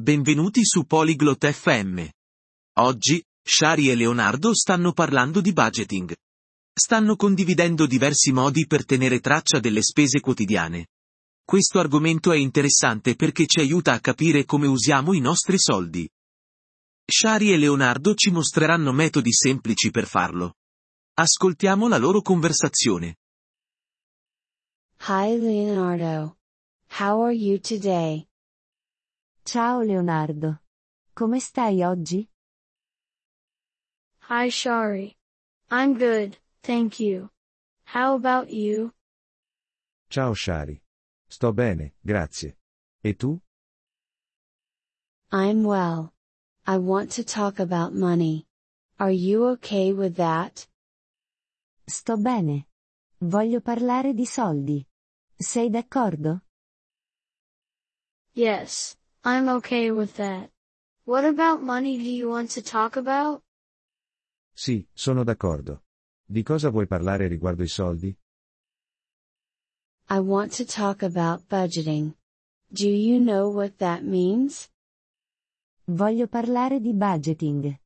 Benvenuti su Polyglot FM. Oggi, Shari e Leonardo stanno parlando di budgeting. Stanno condividendo diversi modi per tenere traccia delle spese quotidiane. Questo argomento è interessante perché ci aiuta a capire come usiamo i nostri soldi. Shari e Leonardo ci mostreranno metodi semplici per farlo. Ascoltiamo la loro conversazione. Hi Leonardo. How are you today? Ciao Leonardo. Come stai oggi? Hi Shari. I'm good, thank you. How about you? Ciao Shari. Sto bene, grazie. E tu? I'm well. I want to talk about money. Are you okay with that? Sto bene. Voglio parlare di soldi. Sei d'accordo? Yes, I'm okay with that. What about money do you want to talk about? Sì, sono d'accordo. Di cosa vuoi parlare riguardo i soldi? I want to talk about budgeting. Do you know what that means? Voglio parlare di budgeting.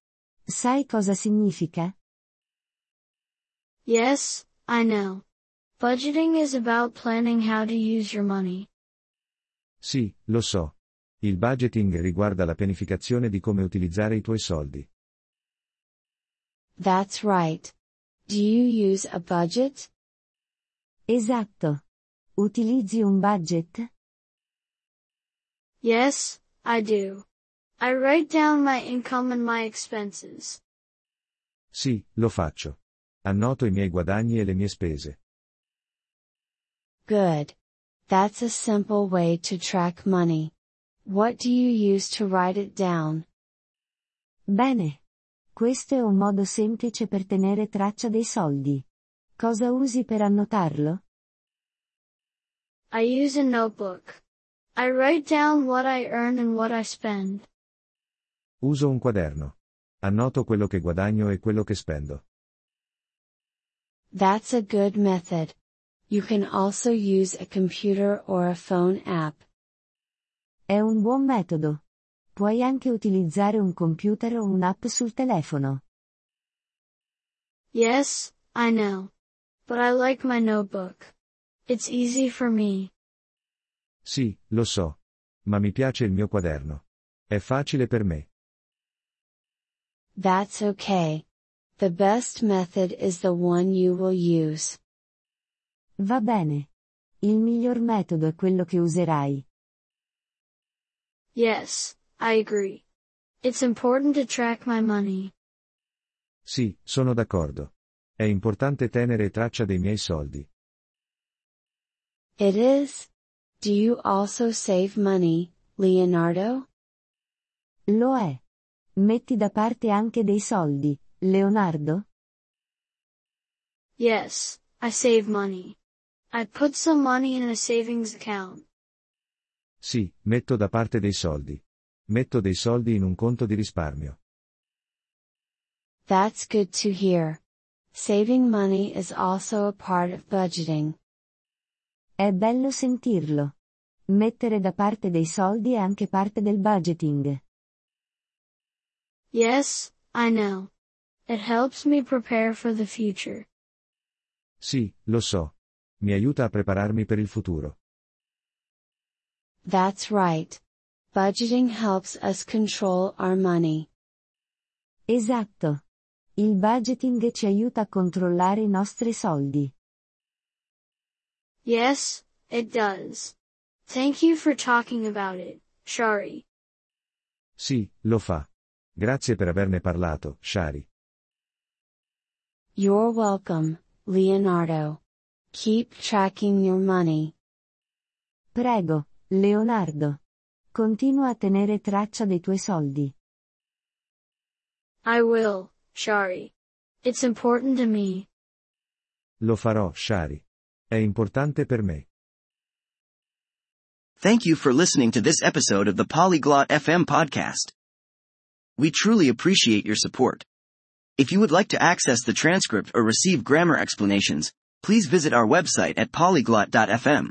Sai cosa significa? Yes, I know. Budgeting is about planning how to use your money. Sì, lo so. Il budgeting riguarda la pianificazione di come utilizzare i tuoi soldi. That's right. Do you use a budget? Esatto. Utilizzi un budget? Yes, I do. I write down my income and my expenses. Sì, lo faccio. Annoto i miei guadagni e le mie spese. Good. That's a simple way to track money. What do you use to write it down? Bene. Questo è un modo semplice per tenere traccia dei soldi. Cosa usi per annotarlo? I use a notebook. I write down what I earn and what I spend. Uso un quaderno. Annoto quello che guadagno e quello che spendo. That's a good method. You can also use a computer or a phone app. È un buon metodo. Puoi anche utilizzare un computer o un'app sul telefono. Yes, I know. But I like my notebook. It's easy for me. Sì, lo so. Ma mi piace il mio quaderno. È facile per me. That's okay. The best method is the one you will use. Va bene. Il miglior metodo è quello che userai. Yes, I agree. It's important to track my money. Sì, sono d'accordo. È importante tenere traccia dei miei soldi. It is? Do you also save money, Leonardo? Lo è. Metti da parte anche dei soldi, Leonardo? Yes, I save money. I put some money in a savings account. Sì, metto da parte dei soldi. Metto dei soldi in un conto di risparmio. That's good to hear. Saving money is also a part of budgeting. È bello sentirlo. Mettere da parte dei soldi è anche parte del budgeting. Yes, I know. It helps me prepare for the future. Sì, lo so. Mi aiuta a prepararmi per il futuro. That's right. Budgeting helps us control our money. Esatto. Il budgeting ci aiuta a controllare i nostri soldi. Yes, it does. Thank you for talking about it, Shari. Sì, lo fa. Grazie per averne parlato, Shari. You're welcome, Leonardo. Keep tracking your money. Prego, Leonardo. Continua a tenere traccia dei tuoi soldi. I will, Shari. It's important to me. Lo farò, Shari. È importante per me. Thank you for listening to this episode of the Polyglot FM podcast. We truly appreciate your support. If you would like to access the transcript or receive grammar explanations, please visit our website at polyglot.fm.